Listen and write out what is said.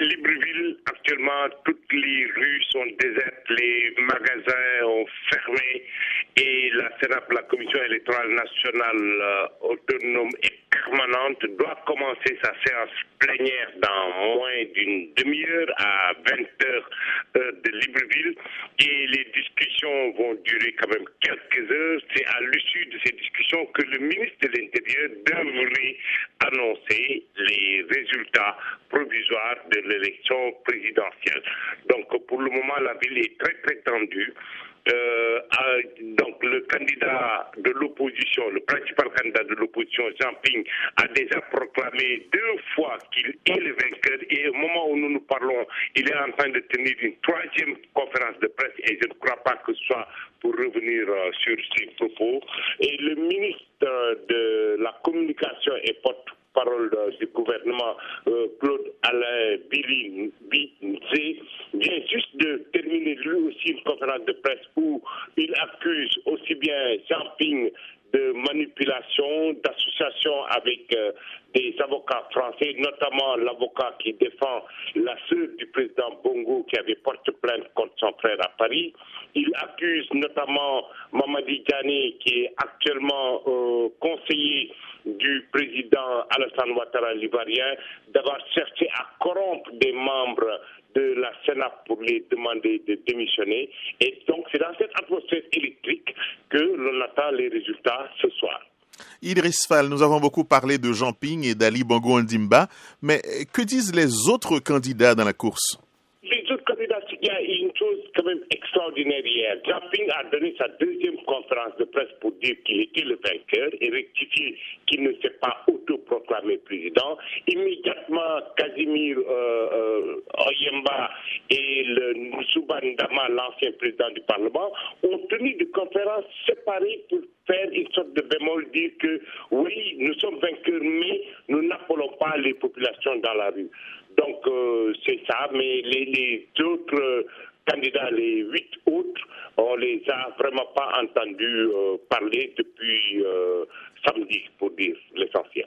Libreville, actuellement, toutes les rues sont désertes, les magasins ont fermé et la CENAP, la Commission électorale nationale euh, autonome et permanente, doit commencer sa séance plénière dans moins d'une demi-heure à 20 heures euh, de Libreville et les discussions vont durer quand même quelques heures. C'est à l'issue de ces discussions que le ministre de l'Intérieur devrait annoncer de l'élection présidentielle. Donc pour le moment, la ville est très très tendue. Euh, donc le candidat de l'opposition, le principal candidat de l'opposition, Jean Ping, a déjà proclamé deux fois qu'il est le vainqueur et au moment où nous nous parlons, il est en train de tenir une troisième conférence de presse et je ne crois pas que ce soit pour revenir euh, sur ses propos. Et le ministre de la communication et porte parole du gouvernement, euh, Alain Billy vient juste de terminer lui aussi une conférence de presse où il accuse aussi bien Jean Ping de manipulation, d'association avec euh, des avocats français, notamment l'avocat qui défend la sœur du président Bongo qui avait porté plainte contre son frère à Paris. Il accuse notamment Mamadi Diané qui est actuellement euh, conseiller du président Alassane Ouattara l'ivoirien d'avoir cherché à corrompre des membres de la Sénat pour les demander de démissionner. Et donc c'est dans cette atmosphère électrique que l'on attend les résultats ce soir. Idriss Fall, nous avons beaucoup parlé de Jean Ping et d'Ali Bongo Ndimba, mais que disent les autres candidats dans la course? Les autres candidats, il y a une chose quand même extraordinaire hier. Jean Ping a donné sa deuxième conférence de presse pour dire qu'il était le vainqueur et rectifier qu'il ne s'est pas autoproclamé président. Immédiatement, Casimir euh, euh, Oyemba et le Ndama, l'ancien président du Parlement, ont tenu des conférences séparées pour faire une sorte de bémol, dire que oui, nous sommes vainqueurs, mais nous n'appelons pas les populations dans la rue. Donc euh, c'est ça, mais les, autres candidats, les huit autres, on les a vraiment pas entendus euh, parler depuis euh, samedi, pour dire l'essentiel.